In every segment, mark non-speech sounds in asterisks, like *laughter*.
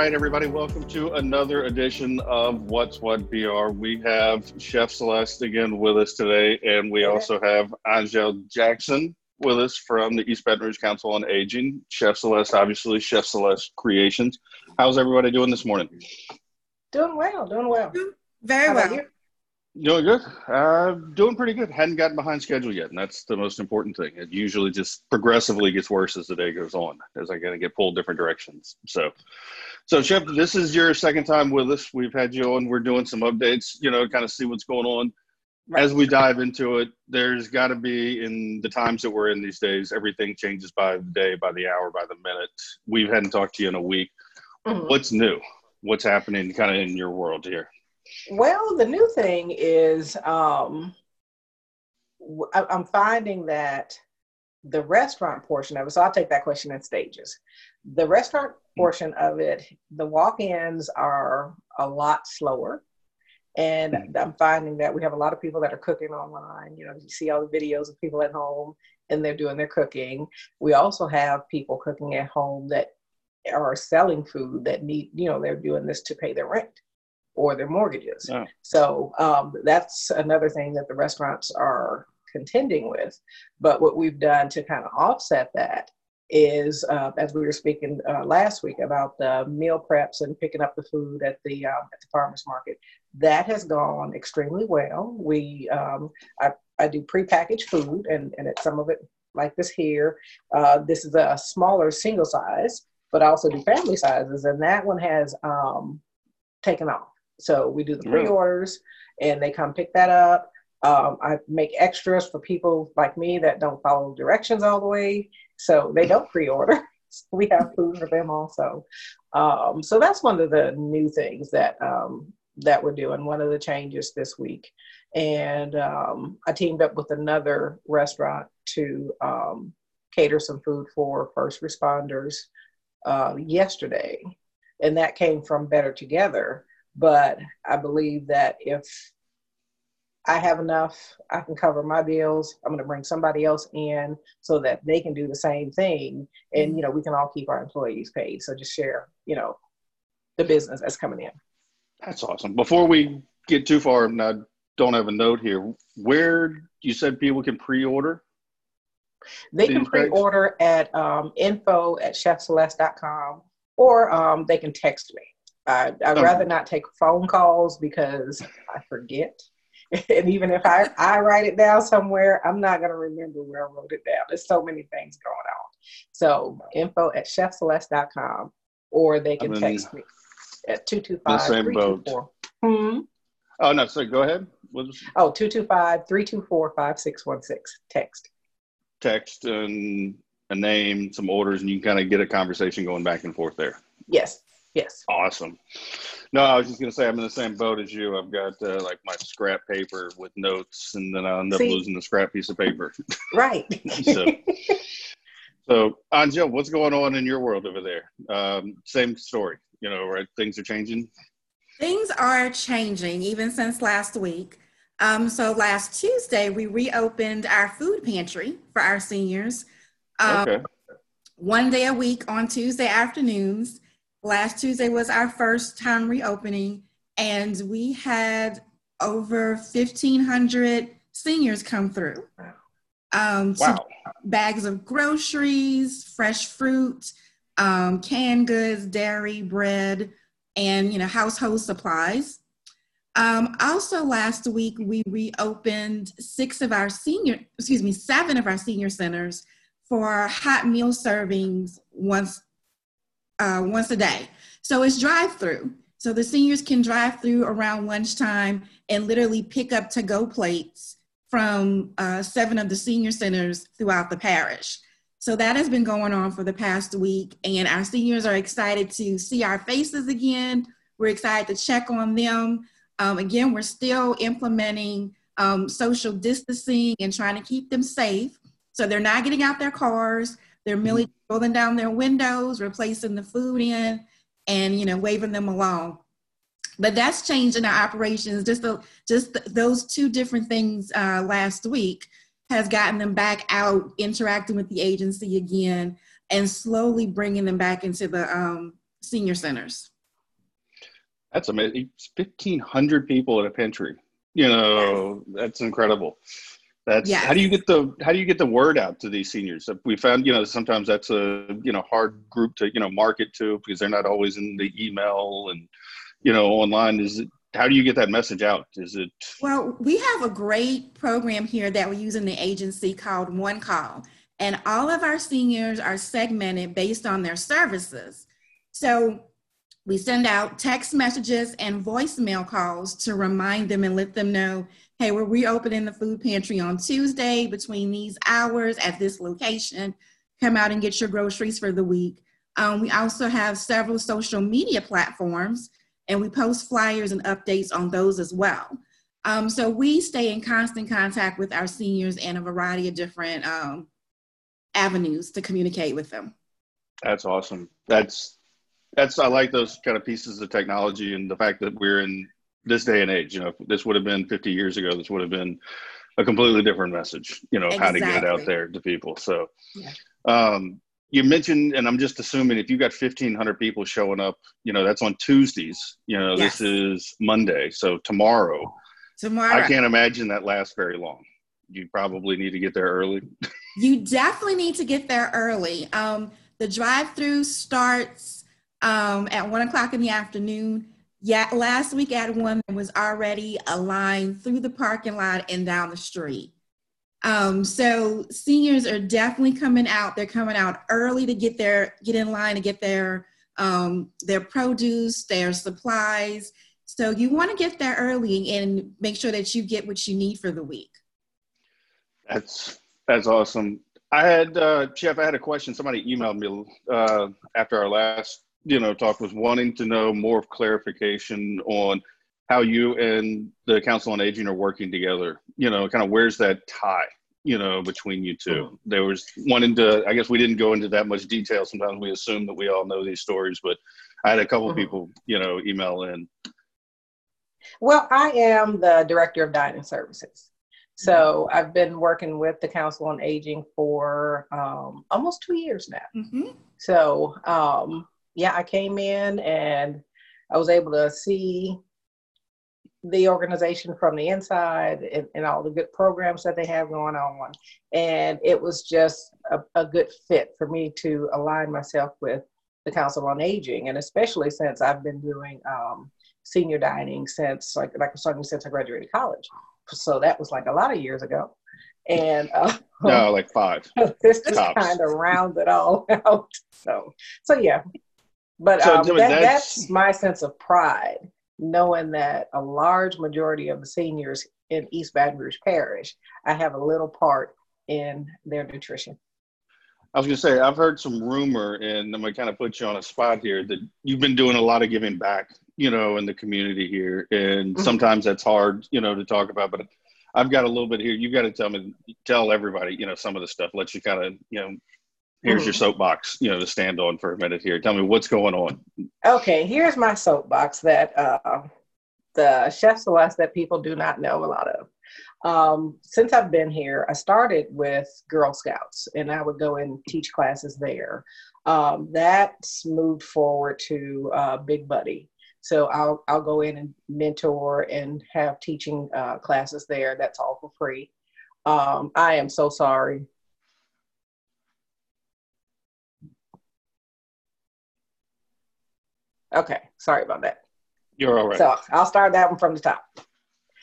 All right, everybody, welcome to another edition of What's What BR. We have Chef Celeste again with us today, and we also have Angel Jackson with us from the East Baton Rouge Council on Aging. Chef Celeste, obviously, Chef Celeste Creations. How's everybody doing this morning? Doing well, doing well. Very How about well. Doing good. Uh, doing pretty good. Hadn't gotten behind schedule yet, and that's the most important thing. It usually just progressively gets worse as the day goes on, as I gotta get pulled different directions. So, so Chef, this is your second time with us. We've had you on. We're doing some updates, you know, kind of see what's going on. As we dive into it, there's got to be in the times that we're in these days, everything changes by the day, by the hour, by the minute. We hadn't talked to you in a week. Mhm. What's new? What's happening, kind of in your world here? Well, the new thing is um, I- I'm finding that the restaurant portion of it, so I'll take that question in stages. The restaurant portion of it, the walk ins are a lot slower. And I'm finding that we have a lot of people that are cooking online. You know, you see all the videos of people at home and they're doing their cooking. We also have people cooking at home that are selling food that need, you know, they're doing this to pay their rent or their mortgages. Oh. So um, that's another thing that the restaurants are contending with. But what we've done to kind of offset that is, uh, as we were speaking uh, last week about the meal preps and picking up the food at the um, at the farmers market, that has gone extremely well. We um, I, I do prepackaged food, and and it's some of it like this here. Uh, this is a smaller single size, but I also do family sizes, and that one has um, taken off. So we do the Really? pre-orders, and they come pick that up. Um, I make extras for people like me that don't follow directions all the way, so they don't pre-order. *laughs* we have food for them also. Um, so that's one of the new things that um, that we're doing. One of the changes this week, and um, I teamed up with another restaurant to um, cater some food for first responders uh, yesterday, and that came from Better Together. But I believe that if I have enough, I can cover my bills. I'm going to bring somebody else in so that they can do the same thing, and you know we can all keep our employees paid. So just share, you know, the business that's coming in. That's awesome. Before we get too far, and I don't have a note here, where you said people can pre-order? They can pre-order at um, info at chefceleste.com or um, they can text me. I, I'd Okay. rather not take phone calls because I forget. *laughs* and even if I, I write it down somewhere, I'm not going to remember where I wrote it down. There's so many things going on. So info at chefceleste.com or they can in text me at the 225 same boat. 324. Hmm? Oh no, so go ahead. We'll Oh, 225 324 5616. Text. text and a name, some orders, and you can kind of get a conversation going back and forth there. Yes. Yes. Awesome. No, I was just gonna say I'm in the same boat as you. I've got uh, like my scrap paper with notes, and then I end up See? losing the scrap piece of paper. *laughs* Right. so, *laughs* so Angel, what's going on in your world over there? Um, same story, you know, right? Things are changing. Things are changing even since last week. Um, so last Tuesday, we reopened our food pantry for our seniors. Um, Okay. One day a week on Tuesday afternoons. Last Tuesday was our first time reopening, and we had over 1,500 seniors come through. Um, Wow. bags of groceries, fresh fruit, um, canned goods, dairy, bread, and you know household supplies. Um, also, last week we reopened six of our senior, excuse me, seven of our senior centers for hot meal servings once uh, once a day. So it's drive through. So the seniors can drive through around lunchtime and literally pick up to go plates from uh, seven of the senior centers throughout the parish. So that has been going on for the past week, and our seniors are excited to see our faces again. We're excited to check on them. Um, again, we're still implementing um, social distancing and trying to keep them safe. So they're not getting out their cars. They're merely rolling down their windows, replacing the food in, and you know, waving them along. But that's changing our operations. Just the, just th- those two different things uh, last week has gotten them back out interacting with the agency again and slowly bringing them back into the um, senior centers. That's amazing. 1,500 people at a pantry. You know, that's incredible. That's yes. how do you get the how do you get the word out to these seniors? We found you know sometimes that's a you know hard group to you know market to because they're not always in the email and you know online. Is it how do you get that message out? Is it well? We have a great program here that we use in the agency called One Call, and all of our seniors are segmented based on their services. So we send out text messages and voicemail calls to remind them and let them know hey, we're reopening the food pantry on Tuesday between these hours at this location. Come out and get your groceries for the week. Um, we also have several social media platforms and we post flyers and updates on those as well. Um, so we stay in constant contact with our seniors and a variety of different um, avenues to communicate with them. That's awesome. That's that's I like those kind of pieces of technology and the fact that we're in this day and age. You know, if this would have been 50 years ago, this would have been a completely different message. You know, exactly. how to get it out there to people. So, yeah. um, you mentioned, and I'm just assuming if you got 1,500 people showing up, you know, that's on Tuesdays. You know, yes. this is Monday, so tomorrow. Tomorrow, I can't imagine that lasts very long. You probably need to get there early. *laughs* you definitely need to get there early. Um, the drive-through starts um, at one o'clock in the afternoon yeah, last week at one, there was already a line through the parking lot and down the street. Um, so seniors are definitely coming out. They're coming out early to get their get in line to get their um, their produce, their supplies. So you want to get there early and make sure that you get what you need for the week. That's that's awesome. I had uh, Chef. I had a question. Somebody emailed me uh, after our last you know talk was wanting to know more clarification on how you and the council on aging are working together you know kind of where's that tie you know between you 2 mm-hmm. there was wanting to i guess we didn't go into that much detail sometimes we assume that we all know these stories but i had a couple mm-hmm. people you know email in well i am the director of dining services so mm-hmm. i've been working with the council on aging for um, almost two years now mm-hmm. so um, yeah, I came in and I was able to see the organization from the inside and, and, all the good programs that they have going on. And it was just a, a, good fit for me to align myself with the Council on Aging. And especially since I've been doing um, senior dining since like, like starting since I graduated college. So that was like a lot of years ago. And uh, no, like five. *laughs* this just kind of rounds it all *laughs* out. So, so yeah, but so, um, that, that's, that's my sense of pride, knowing that a large majority of the seniors in East Baton Rouge Parish, I have a little part in their nutrition. I was going to say, I've heard some rumor, and I'm going to kind of put you on a spot here, that you've been doing a lot of giving back, you know, in the community here. And mm-hmm. sometimes that's hard, you know, to talk about. But I've got a little bit here. You've got to tell me, tell everybody, you know, some of the stuff. Let you kind of, you know, here's mm-hmm. your soapbox you know to stand on for a minute here. Tell me what's going on. Okay here's my soapbox that uh, the chef celeste that people do not know a lot of. Um, since i've been here i started with girl scouts and i would go and teach classes there. Um, that's moved forward to uh, big buddy. So I'll, I'll go in and mentor and have teaching uh, classes there. That's all for free. Um, i am so sorry Okay, sorry about that. You're all right. So I'll start that one from the top.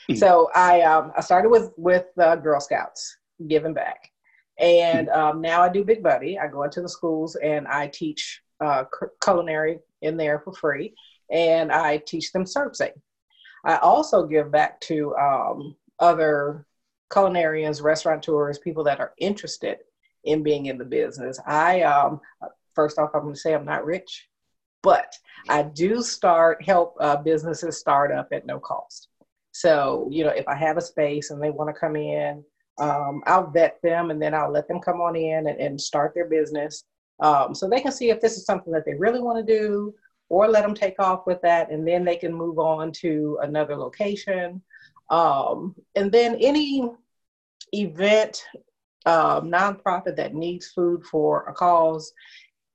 Hmm. so I um, I started with with uh, Girl Scouts, giving back, and um, now I do Big Buddy. I go into the schools and I teach uh, culinary in there for free, and I teach them ServSafe. I also give back to um, other culinarians, restaurateurs, people that are interested in being in the business. I um, first off, I'm going to say I'm not rich. But I do start help uh, businesses start up at no cost. So, you know, if I have a space and they want to come in, um, I'll vet them and then I'll let them come on in and, and start their business. Um, so they can see if this is something that they really want to do or let them take off with that and then they can move on to another location. Um, and then any event, uh, nonprofit that needs food for a cause,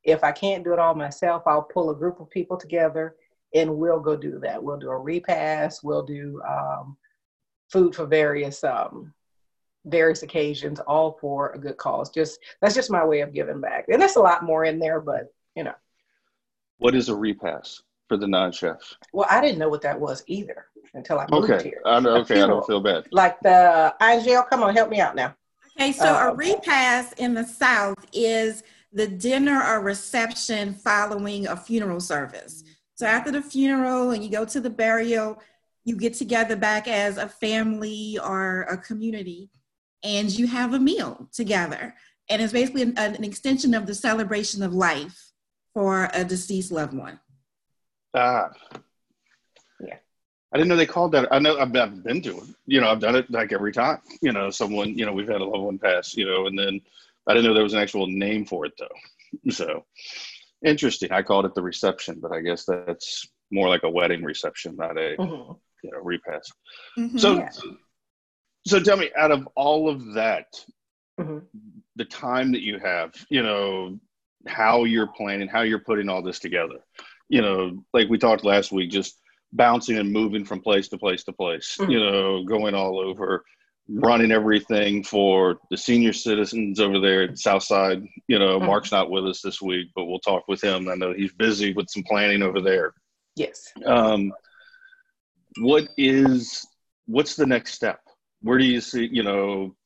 if I can't do it all myself, I'll pull a group of people together and we'll go do that. We'll do a repast. We'll do um, food for various um, various occasions, all for a good cause. Just that's just my way of giving back, and that's a lot more in there. But you know, what is a repast for the non-chefs? Well, I didn't know what that was either until I moved okay. here. I know, okay, I don't feel bad. Like the Angel, come on, help me out now. Okay, so uh, a repast in the South is the dinner or reception following a funeral service. So after the funeral and you go to the burial, you get together back as a family or a community and you have a meal together. And it's basically an, an extension of the celebration of life for a deceased loved one. Ah. Yeah. I didn't know they called that. I know I've, I've been to it. You know, I've done it like every time. You know, someone, you know, we've had a loved one pass, you know, and then I didn't know there was an actual name for it though. *laughs* So interesting. I called it the reception, but I guess that's more like a wedding reception, not a mm-hmm. you know repast. Mm-hmm. So, yeah. so tell me, out of all of that, mm-hmm. the time that you have, you know, how you're planning, how you're putting all this together, you know, like we talked last week, just bouncing and moving from place to place to place, mm-hmm. you know, going all over running everything for the senior citizens over there at Southside. You know, mm-hmm. Mark's not with us this week, but we'll talk with him. I know he's busy with some planning over there. Yes. Um, what is what's the next step? Where do you see? You know,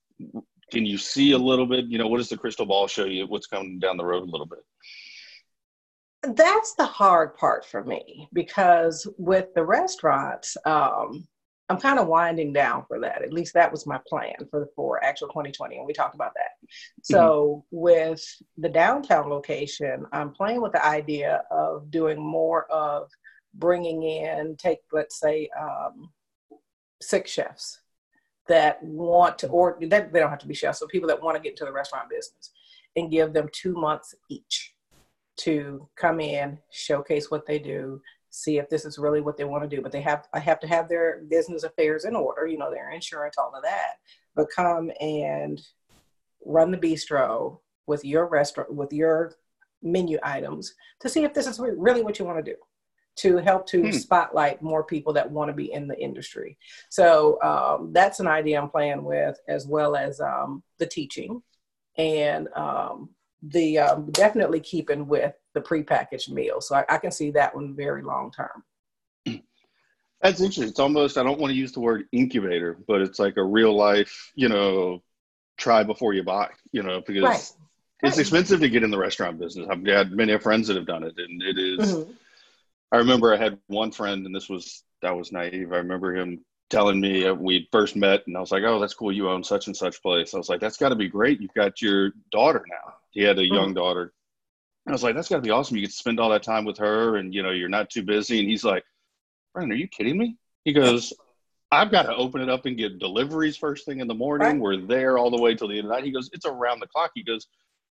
can you see a little bit? You know, what does the crystal ball show you? What's coming down the road a little bit? That's the hard part for me because with the restaurants, um, I'm kind of winding down for that. At least that was my plan for for actual 2020, and we talked about that. Mm-hmm. So with the downtown location, I'm playing with the idea of doing more of bringing in, take let's say, um, six chefs that want to, or that they don't have to be chefs, so people that want to get into the restaurant business, and give them two months each to come in, showcase what they do, see if this is really what they want to do. But they have I have to have their business affairs in order, you know, their insurance, all of that. But come and run the bistro with your restaurant with your menu items to see if this is really what you want to do to help to hmm. spotlight more people that want to be in the industry. So um, that's an idea I'm playing with, as well as um, the teaching and um, the um, definitely keeping with the prepackaged meal. So I, I can see that one very long term. That's interesting. It's almost I don't want to use the word incubator, but it's like a real life, you know, try before you buy, you know, because right. it's right. expensive to get in the restaurant business. I've had many friends that have done it, and it is, mm-hmm. I remember I had one friend, and this was that was naive. I remember him telling me uh, we first met, and I was like, "Oh, that's cool. You own such and such place." I was like, "That's got to be great. You've got your daughter now." He had a young daughter, And I was like, that's got to be awesome. You get to spend all that time with her and, you know, you're not too busy. And he's like, Brandon, are you kidding me? He goes, I've got to open it up and get deliveries first thing in the morning. Right. We're there all the way till the end of the night. He goes, it's around the clock. He goes,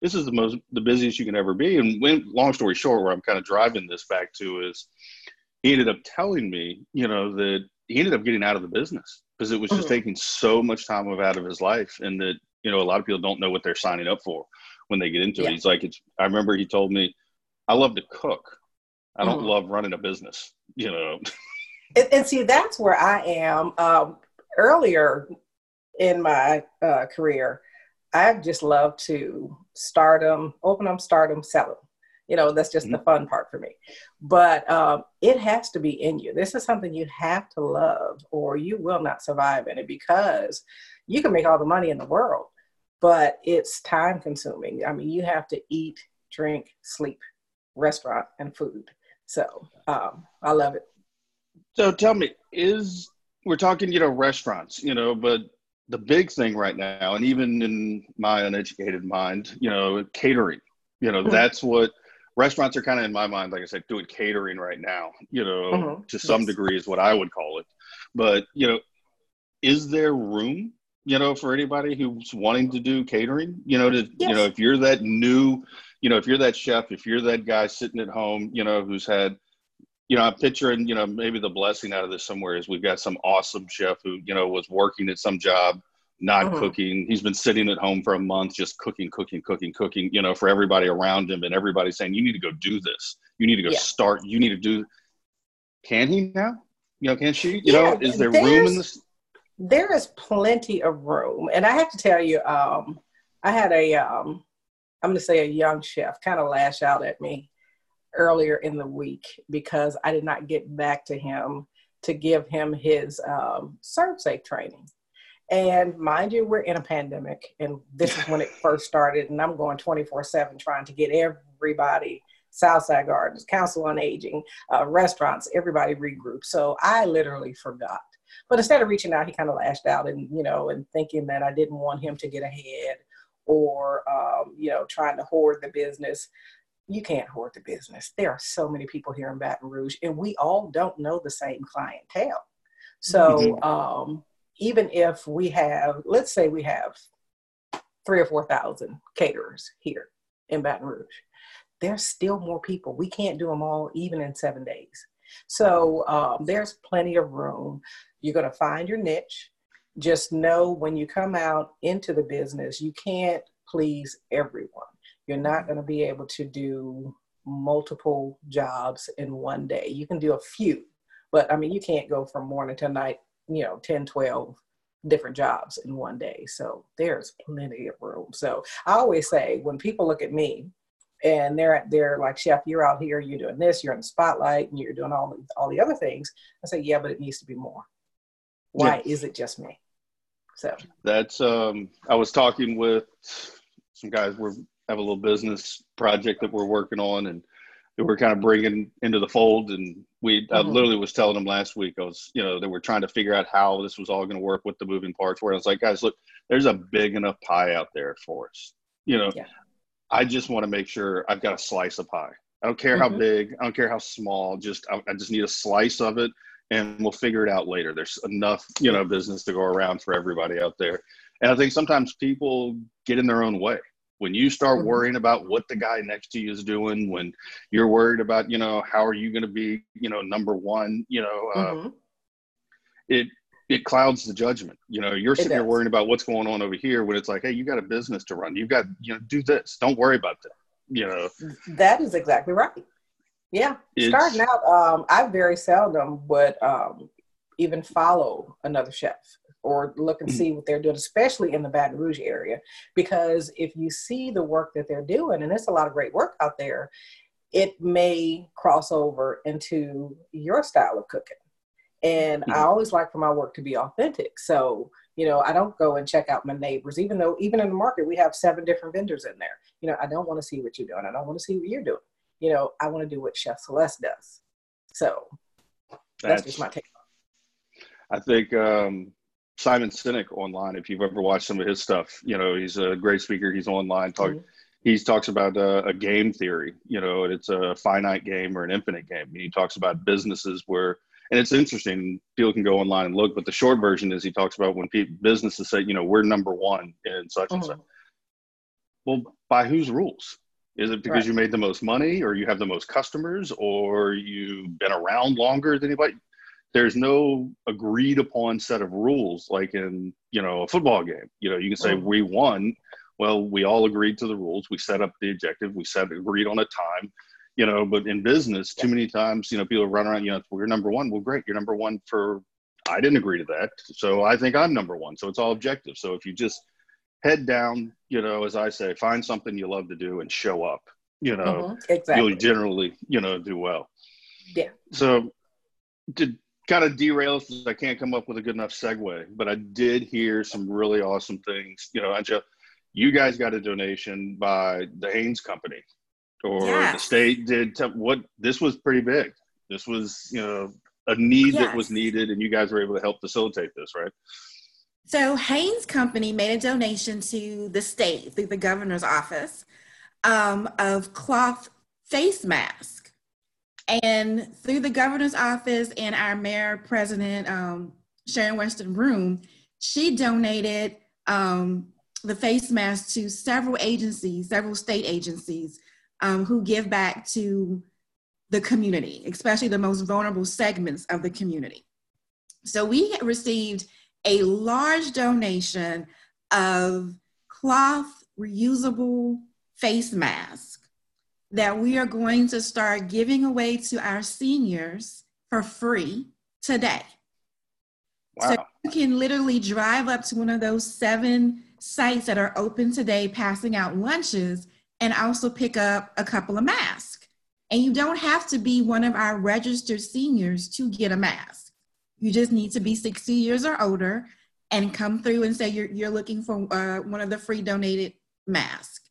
this is the most, the busiest you can ever be. And when, long story short, where I'm kind of driving this back to is he ended up telling me, you know, that he ended up getting out of the business because it was just mm-hmm. taking so much time out of his life and that, you know, a lot of people don't know what they're signing up for when they get into yeah. it. He's like, it's, I remember he told me, I love to cook. I don't mm-hmm. love running a business, *laughs* you know. and, and, see, that's where I am. Um, earlier in my uh, career, I just love to start them, open them, start them, sell them. You know, that's just mm-hmm. the fun part for me. But um, it has to be in you. This is something you have to love, or you will not survive in it because you can make all the money in the world, but it's time consuming. I mean, you have to eat, drink, sleep, restaurant, and food. So um, I love it. So tell me, is we're talking, you know, restaurants, you know, but the big thing right now, and even in my uneducated mind, you know, catering, you know, mm-hmm. that's what restaurants are kind of in my mind, like I said, doing catering right now, you know, mm-hmm. to some yes. degree is what I would call it. But, you know, is there room you know, for anybody who's wanting to do catering, you know, to, yes. you know, if you're that new, you know, if you're that chef, if you're that guy sitting at home, you know, who's had, you know, I'm picturing, you know, maybe the blessing out of this somewhere is we've got some awesome chef who, you know, was working at some job, not Mhm. cooking. He's been sitting at home for a month, just cooking, cooking, cooking, cooking, you know, for everybody around him and everybody saying, you need to go do this. You need to go Yeah. start. You need to do. Can he now? You know, can she? You Yeah, know, is there room in this? There is plenty of room. And i have to tell you um i had a um i'm going to say a young chef kind of lash out at me earlier in the week because i did not get back to him to give him his um, ServSafe training. And mind you we're in a pandemic and this is when it *laughs* first started and i'm going 24 7 trying to get everybody southside gardens council on aging uh, restaurants everybody regroup so i literally forgot but instead of reaching out, he kind of lashed out and, you know, and thinking that I didn't want him to get ahead or, um, you know, trying to hoard the business. You can't hoard the business. There are so many people here in Baton Rouge, and we all don't know the same clientele. So um, even if we have, let's say we have three or 4,000 caterers here in Baton Rouge, there's still more people. We can't do them all even in seven days. So um, there's plenty of room. You're going to find your niche. Just know when you come out into the business, you can't please everyone. You're not going to be able to do multiple jobs in one day. You can do a few, but I mean, you can't go from morning to night, you know, 10, 12 different jobs in one day. So there's plenty of room. So I always say when people look at me, and they're they're like chef you're out here you're doing this you're in the spotlight and you're doing all the, all the other things i say yeah but it needs to be more why Yeah. is it just me so That's um I was talking with some guys we have a little business project that we're working on and that we're kind of bringing into the fold and we I Mhm. literally was telling them last week I was you know that we're trying to figure out how this was all going to work with the moving parts where I was like guys look there's a big enough pie out there for us you know Yeah. I just want to make sure I've got a slice of pie I don't care how Mhm. big I don't care how small just I, I just need a slice of it and we'll figure it out later. There's enough, you know, business to go around for everybody out there. And I think sometimes people get in their own way. When you start Mhm. worrying about what the guy next to you is doing, when you're worried about, you know, how are you going to be, you know, number one, you know, uh, mhm. it it clouds the judgment. You know, you're sitting there worrying about what's going on over here when it's like, hey, you got a business to run. You've got, you know, do this. Don't worry about that. You know, that is exactly right yeah It's- starting out um, i very seldom would um, even follow another chef or look and Mhm. see what they're doing especially in the baton rouge area. Because if you see the work that they're doing and there's a lot of great work out there it may cross over into your style of cooking. And i Mhm. always like for my work to be authentic. So you know i don't go and check out my neighbors even though even in the market we have seven different vendors in there. You know i don't want to see what you're doing. I don't want to see what you're doing you know i want to do what chef celeste does so that's, just my take I think um, Simon Sinek online, if you've ever watched some of his stuff, you know, he's a great speaker. He's online. Talk, Mhm. He talks about uh, a game theory, you know, and it's a finite game or an infinite game. And he talks about businesses where, and it's interesting, people can go online and look, but the short version is he talks about when people, businesses say, you know, we're number one in such and Mhm. such. Well, by whose rules? Is it because Right. you made the most money or you have the most customers or you've been around longer than anybody? There's no agreed upon set of rules like in, you know, a football game. You know, you can say Mhm. we won. Well, we all agreed to the rules. We set up the objective. We set agreed on a time. You know, but in business, too many times, you know, people run around, you know, we're number one. Well, great. You're number one for I didn't agree to that. So I think I'm number one. So it's all objective. So if you just head down, you know, as I say, find something you love to do and show up, you know, Mhm. exactly you'll generally, you know, do well. Yeah. So to kind of derail us, I can't come up with a good enough segue, but I did hear some really awesome things. You know, Anja, you guys got a donation by the Hanes Company, or the state did. Te- what this was pretty big. This was, you know, a need that was needed, and you guys were able to help facilitate this, right? So Hanes Company made a donation to the state through the governor's office um, of cloth face mask, and through the governor's office and our mayor president um, Sharon Weston Broome, she donated um, the face mask to several agencies, several state agencies um, who give back to the community, especially the most vulnerable segments of the community. So we received a large donation of cloth reusable face masks that we are going to start giving away to our seniors for free today. Wow. So you can literally drive up to one of those seven sites that are open today, passing out lunches, and also pick up a couple of masks. And you don't have to be one of our registered seniors to get a mask. You just need to be 60 years or older and come through and say you're, you're looking for uh, one of the free donated masks.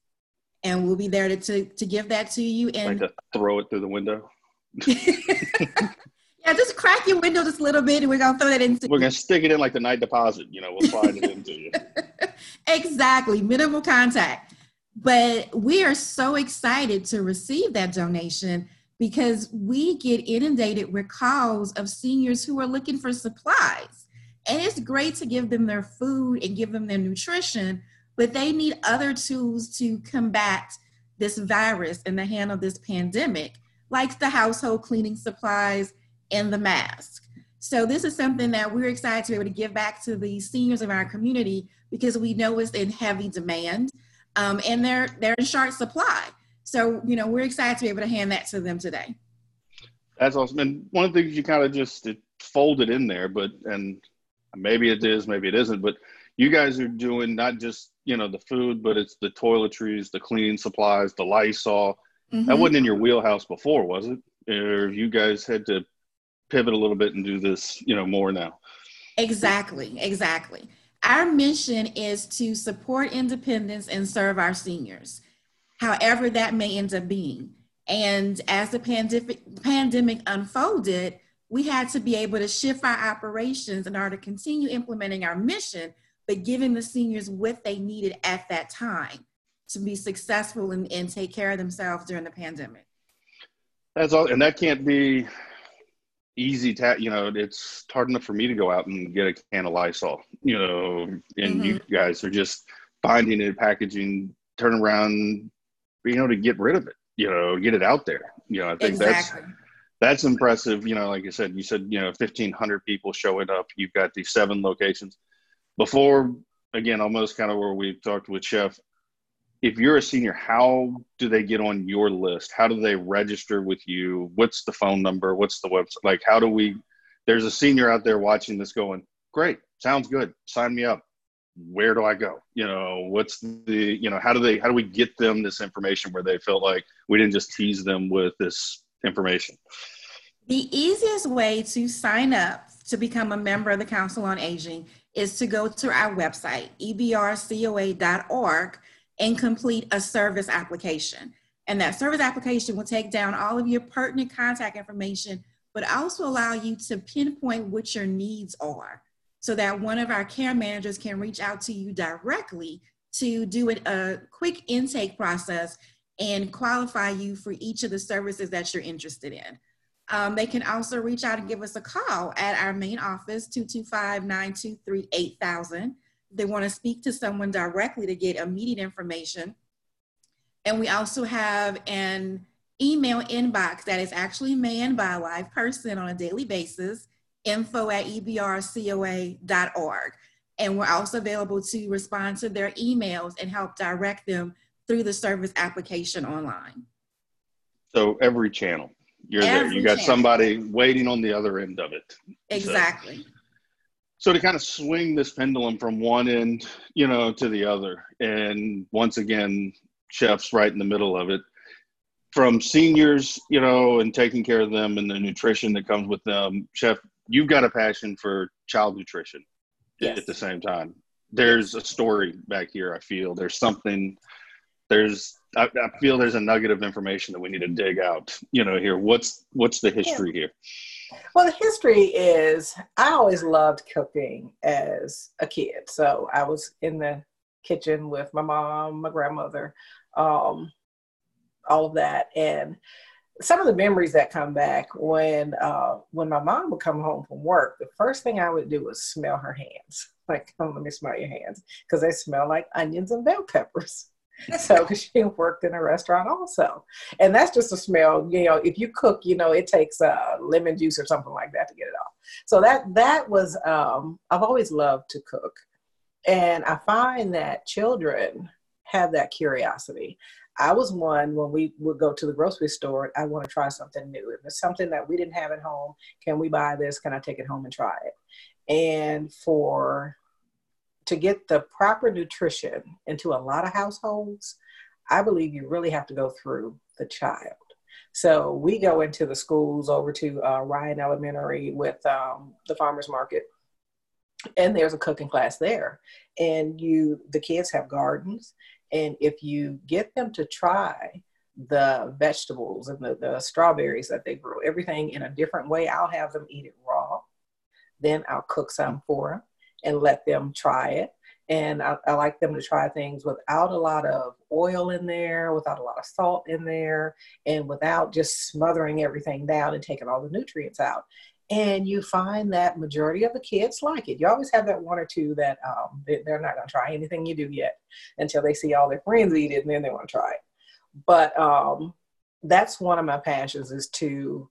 And we'll be there to, to, to give that to you. And like to throw it through the window. *laughs* yeah, just crack your window just a little bit and we're gonna throw that into We're gonna stick it in like the night deposit, you know, we'll slide it into you. *laughs* exactly, minimal contact. But we are so excited to receive that donation because we get inundated with calls of seniors who are looking for supplies. And it's great to give them their food and give them their nutrition, but they need other tools to combat this virus and to handle this pandemic, like the household cleaning supplies and the mask. So this is something that we're excited to be able to give back to the seniors of our community because we know it's in heavy demand um, and they're they're in short supply. So you know we're excited to be able to hand that to them today. That's awesome. And one of the things you kind of just folded in there, but and maybe it is, maybe it isn't, but you guys are doing not just you know the food, but it's the toiletries, the cleaning supplies, the Lysol. Mm-hmm. That wasn't in your wheelhouse before, was it? Or you guys had to pivot a little bit and do this, you know, more now? Exactly, exactly. Our mission is to support independence and serve our seniors, however that may end up being. And as the pandemic, pandemic unfolded, we had to be able to shift our operations in order to continue implementing our mission, but giving the seniors what they needed at that time to be successful and, and take care of themselves during the pandemic. That's all, and that can't be easy to you know it's hard enough for me to go out and get a can of lysol you know and mm-hmm. you guys are just finding it packaging turn around you know to get rid of it you know get it out there you know i think exactly. that's that's impressive you know like i said you said you know 1500 people showing up you've got these seven locations before again almost kind of where we talked with chef if you're a senior, how do they get on your list? How do they register with you? What's the phone number? What's the website? Like, how do we? There's a senior out there watching this going, great, sounds good, sign me up. Where do I go? You know, what's the, you know, how do they, how do we get them this information where they felt like we didn't just tease them with this information? The easiest way to sign up to become a member of the Council on Aging is to go to our website, ebrcoa.org and complete a service application. And that service application will take down all of your pertinent contact information, but also allow you to pinpoint what your needs are so that one of our care managers can reach out to you directly to do a quick intake process and qualify you for each of the services that you're interested in. Um, they can also reach out and give us a call at our main office, 225 923 8000 they want to speak to someone directly to get immediate information. And we also have an email inbox that is actually manned by a live person on a daily basis, info at ebrcoa.org. And we're also available to respond to their emails and help direct them through the service application online. So every channel, you're every there. You got channel. somebody waiting on the other end of it. Exactly. So so to kind of swing this pendulum from one end you know to the other and once again chefs right in the middle of it from seniors you know and taking care of them and the nutrition that comes with them chef you've got a passion for child nutrition yes. at the same time there's a story back here i feel there's something there's I, I, feel there's a nugget of information that we need to dig out you know here what's what's the history yeah. here well, the history is I always loved cooking as a kid. So I was in the kitchen with my mom, my grandmother, um, all of that. And some of the memories that come back when uh, when my mom would come home from work, the first thing I would do was smell her hands. *laughs* Like, come, let me smell your hands, because they smell like onions and bell peppers. *laughs* so because she worked in a restaurant also, and that's just a smell. You know, if you cook, you know, it takes uh, lemon juice or something like that to get it off. So that that was um, I've always loved to cook, and I find that children have that curiosity. I was one when we would go to the grocery store. I want to try something new. If it's something that we didn't have at home, can we buy this? Can I take it home and try it? And for to get the proper nutrition into a lot of households, I believe you really have to go through the child. So we go into the schools over to uh, Ryan Elementary with um, the farmers market, and there's a cooking class there. And you, the kids have gardens, and if you get them to try the vegetables and the, the strawberries that they grow, everything in a different way, I'll have them eat it raw. Then I'll cook some for them and let them try it. And I, I, like them to try things without a lot of oil in there, without a lot of salt in there, and without just smothering everything down and taking all the nutrients out. And you find that majority of the kids like it. You always have that one or two that um, they, they're not going to try anything you do yet until they see all their friends eat it, and then they want to try it. But um, that's one of my passions is to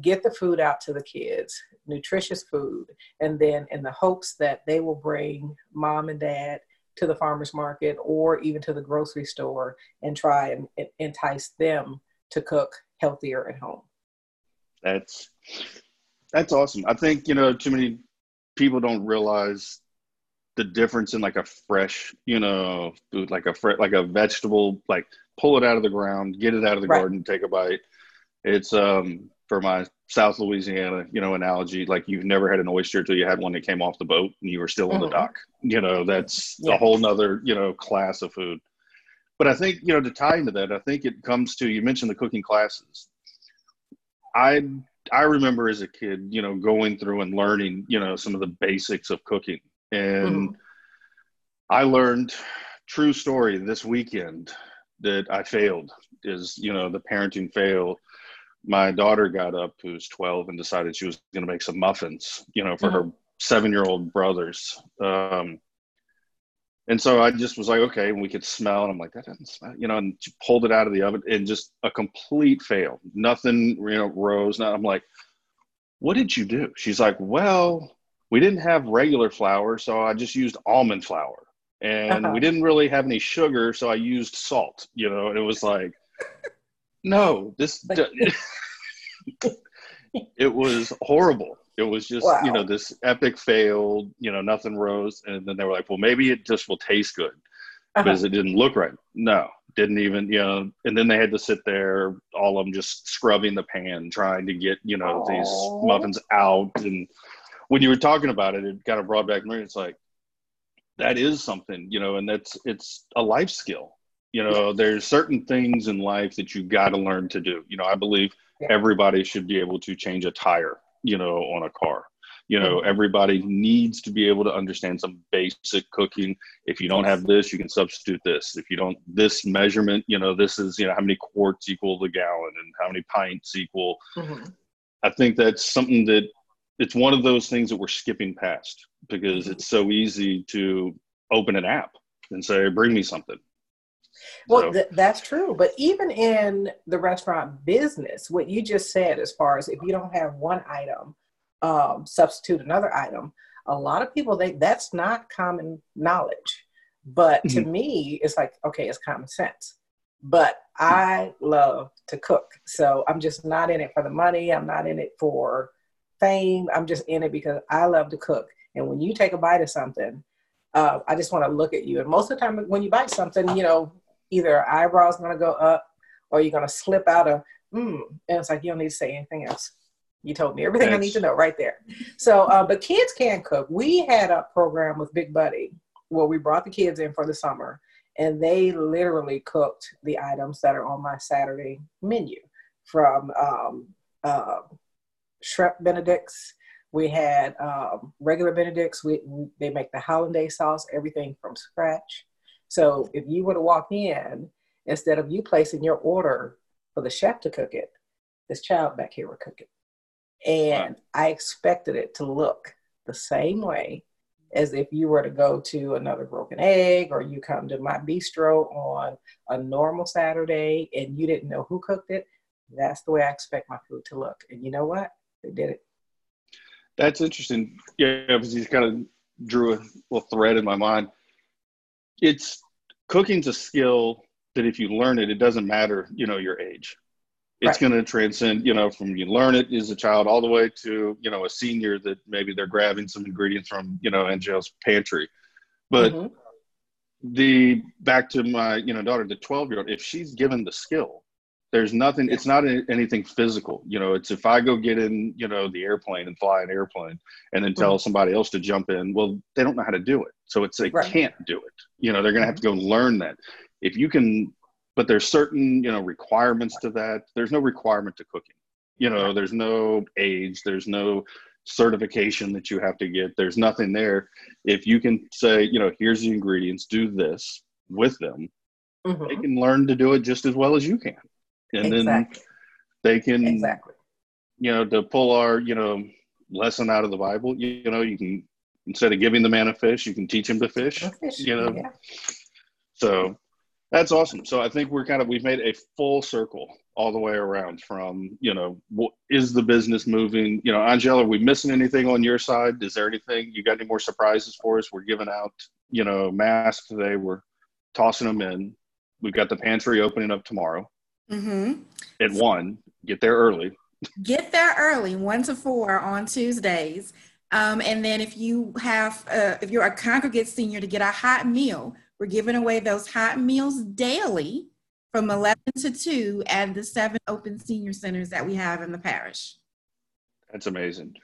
get the food out to the kids, nutritious food, and then in the hopes that they will bring mom and dad to the farmers market or even to the grocery store and try and entice them to cook healthier at home. That's that's awesome. I think you know too many people don't realize the difference in like a fresh, you know, food, like a fresh, like a vegetable, like pull it out of the ground, get it out of the right. garden, take a bite. It's um for my South Louisiana, you know, analogy, like you've never had an oyster till you had one that came off the boat and you were still on mm-hmm. the dock. You know, that's yeah. a whole nother, you know, class of food. But I think, you know, to tie into that, I think it comes to you mentioned the cooking classes. I I remember as a kid, you know, going through and learning, you know, some of the basics of cooking. And mm-hmm. I learned true story this weekend that I failed is, you know, the parenting fail my daughter got up who's 12 and decided she was going to make some muffins you know for mm-hmm. her seven year old brothers um, and so i just was like okay and we could smell and i'm like that doesn't smell you know and she pulled it out of the oven and just a complete fail nothing you know rose not i'm like what did you do she's like well we didn't have regular flour so i just used almond flour and uh-huh. we didn't really have any sugar so i used salt you know and it was like no, this *laughs* it was horrible. It was just wow. you know this epic failed, You know nothing rose, and then they were like, well, maybe it just will taste good uh-huh. because it didn't look right. No, didn't even you know. And then they had to sit there, all of them just scrubbing the pan, trying to get you know Aww. these muffins out. And when you were talking about it, it kind of brought back memories. It's like that is something you know, and that's it's a life skill you know there's certain things in life that you got to learn to do you know i believe everybody should be able to change a tire you know on a car you know mm-hmm. everybody needs to be able to understand some basic cooking if you don't have this you can substitute this if you don't this measurement you know this is you know how many quarts equal the gallon and how many pints equal mm-hmm. i think that's something that it's one of those things that we're skipping past because mm-hmm. it's so easy to open an app and say bring me something well, so. th- that's true. But even in the restaurant business, what you just said, as far as if you don't have one item, um, substitute another item, a lot of people they that's not common knowledge. But mm-hmm. to me, it's like okay, it's common sense. But I love to cook, so I'm just not in it for the money. I'm not in it for fame. I'm just in it because I love to cook. And when you take a bite of something, uh, I just want to look at you. And most of the time, when you bite something, you know, either eyebrows going to go up or you're going to slip out of mm and it's like you don't need to say anything else. You told me everything i need to know right there. So uh, but kids can cook. We had a program with big buddy where we brought the kids in for the summer and they literally cooked the items that are on my saturday menu from um, uh, shrimp benedicts. We had um, regular benedicts. We, we, they make the hollandaise sauce everything from scratch so if you were to walk in, instead of you placing your order for the chef to cook it, this child back here would cook it. And I expected it to look the same way as if you were to go to another broken egg or you come to my bistro on a normal Saturday and you didn't know who cooked it. That's the way I expect my food to look. And you know what? They did it. That's interesting. Yeah, because you kind of drew a little thread in my mind. It's cooking's a skill that if you learn it, it doesn't matter, you know, your age it's right. going to transcend you know from you learn it as a child all the way to you know a senior that maybe they're grabbing some ingredients from you know Angela's pantry but mm-hmm. the back to my you know daughter the 12 year old if she's given the skill there's nothing it's not anything physical you know it's if i go get in you know the airplane and fly an airplane and then tell mm-hmm. somebody else to jump in well they don't know how to do it so it's they right. can't do it. You know they're going to have to go learn that. If you can but there's certain you know requirements to that. There's no requirement to cooking. You know there's no age. There's no certification that you have to get. There's nothing there. If you can say you know here's the ingredients do this with them mm-hmm. they can learn to do it just as well as you can. And exactly. then they can exactly. you know to pull our you know lesson out of the bible you, you know you can instead of giving the man a fish you can teach him to fish, fish. you know yeah. so that's awesome. So I think we're kind of we've made a full circle all the way around from you know what is the business moving? You know, Angela, are we missing anything on your side? Is there anything you got any more surprises for us? We're giving out you know masks today. We're tossing them in. We've got the pantry opening up tomorrow mm-hmm. at one. Get there early. Get there early, one to four on Tuesdays. Um, and then if you have, uh, if you're a congregate senior, to get a hot meal we're giving away those hot meals daily from 11 to 2 at the seven open senior centers that we have in the parish. That's amazing.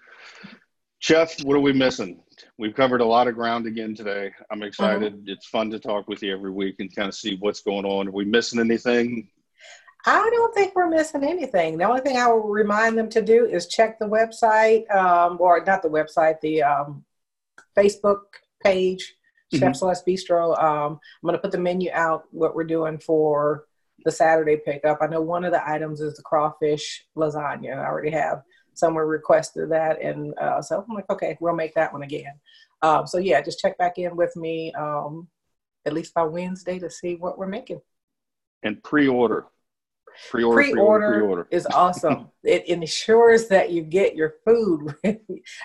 Chef, what are we missing? We've covered a lot of ground again today. I'm excited. Mm-hmm. It's fun to talk with you every week and kind of see what's going on. Are we missing anything? I don't think we're missing anything. The only thing I will remind them to do is check the website, um, or not the website, the um, Facebook page mm-hmm. Chef Celeste Bistro. Um, I'm going to put the menu out, what we're doing for the Saturday pickup. I know one of the items is the crawfish lasagna. I already have someone requested that. And uh, so I'm like, okay, we'll make that one again. Um, so yeah, just check back in with me um, at least by Wednesday to see what we're making. And pre-order. Pre-order, pre-order, pre-order, is awesome. *laughs* it ensures that you get your food.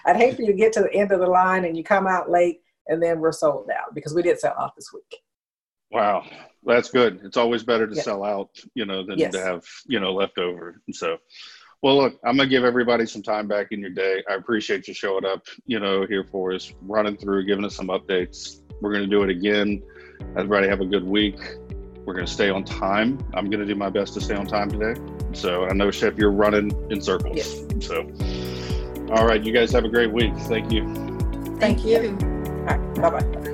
I'd hate for you to get to the end of the line and you come out late and then we're sold out because we did sell out this week. Wow, that's good. It's always better to sell out, you know, than yes. to have you know leftover. And so, well, look, I'm gonna give everybody some time back in your day. I appreciate you showing up, you know, here for us, running through, giving us some updates. We're gonna do it again. Everybody have a good week. We're gonna stay on time. I'm gonna do my best to stay on time today. So I know, Chef, you're running in circles. Yes. So, all right, you guys have a great week. Thank you. Thank you. Bye bye.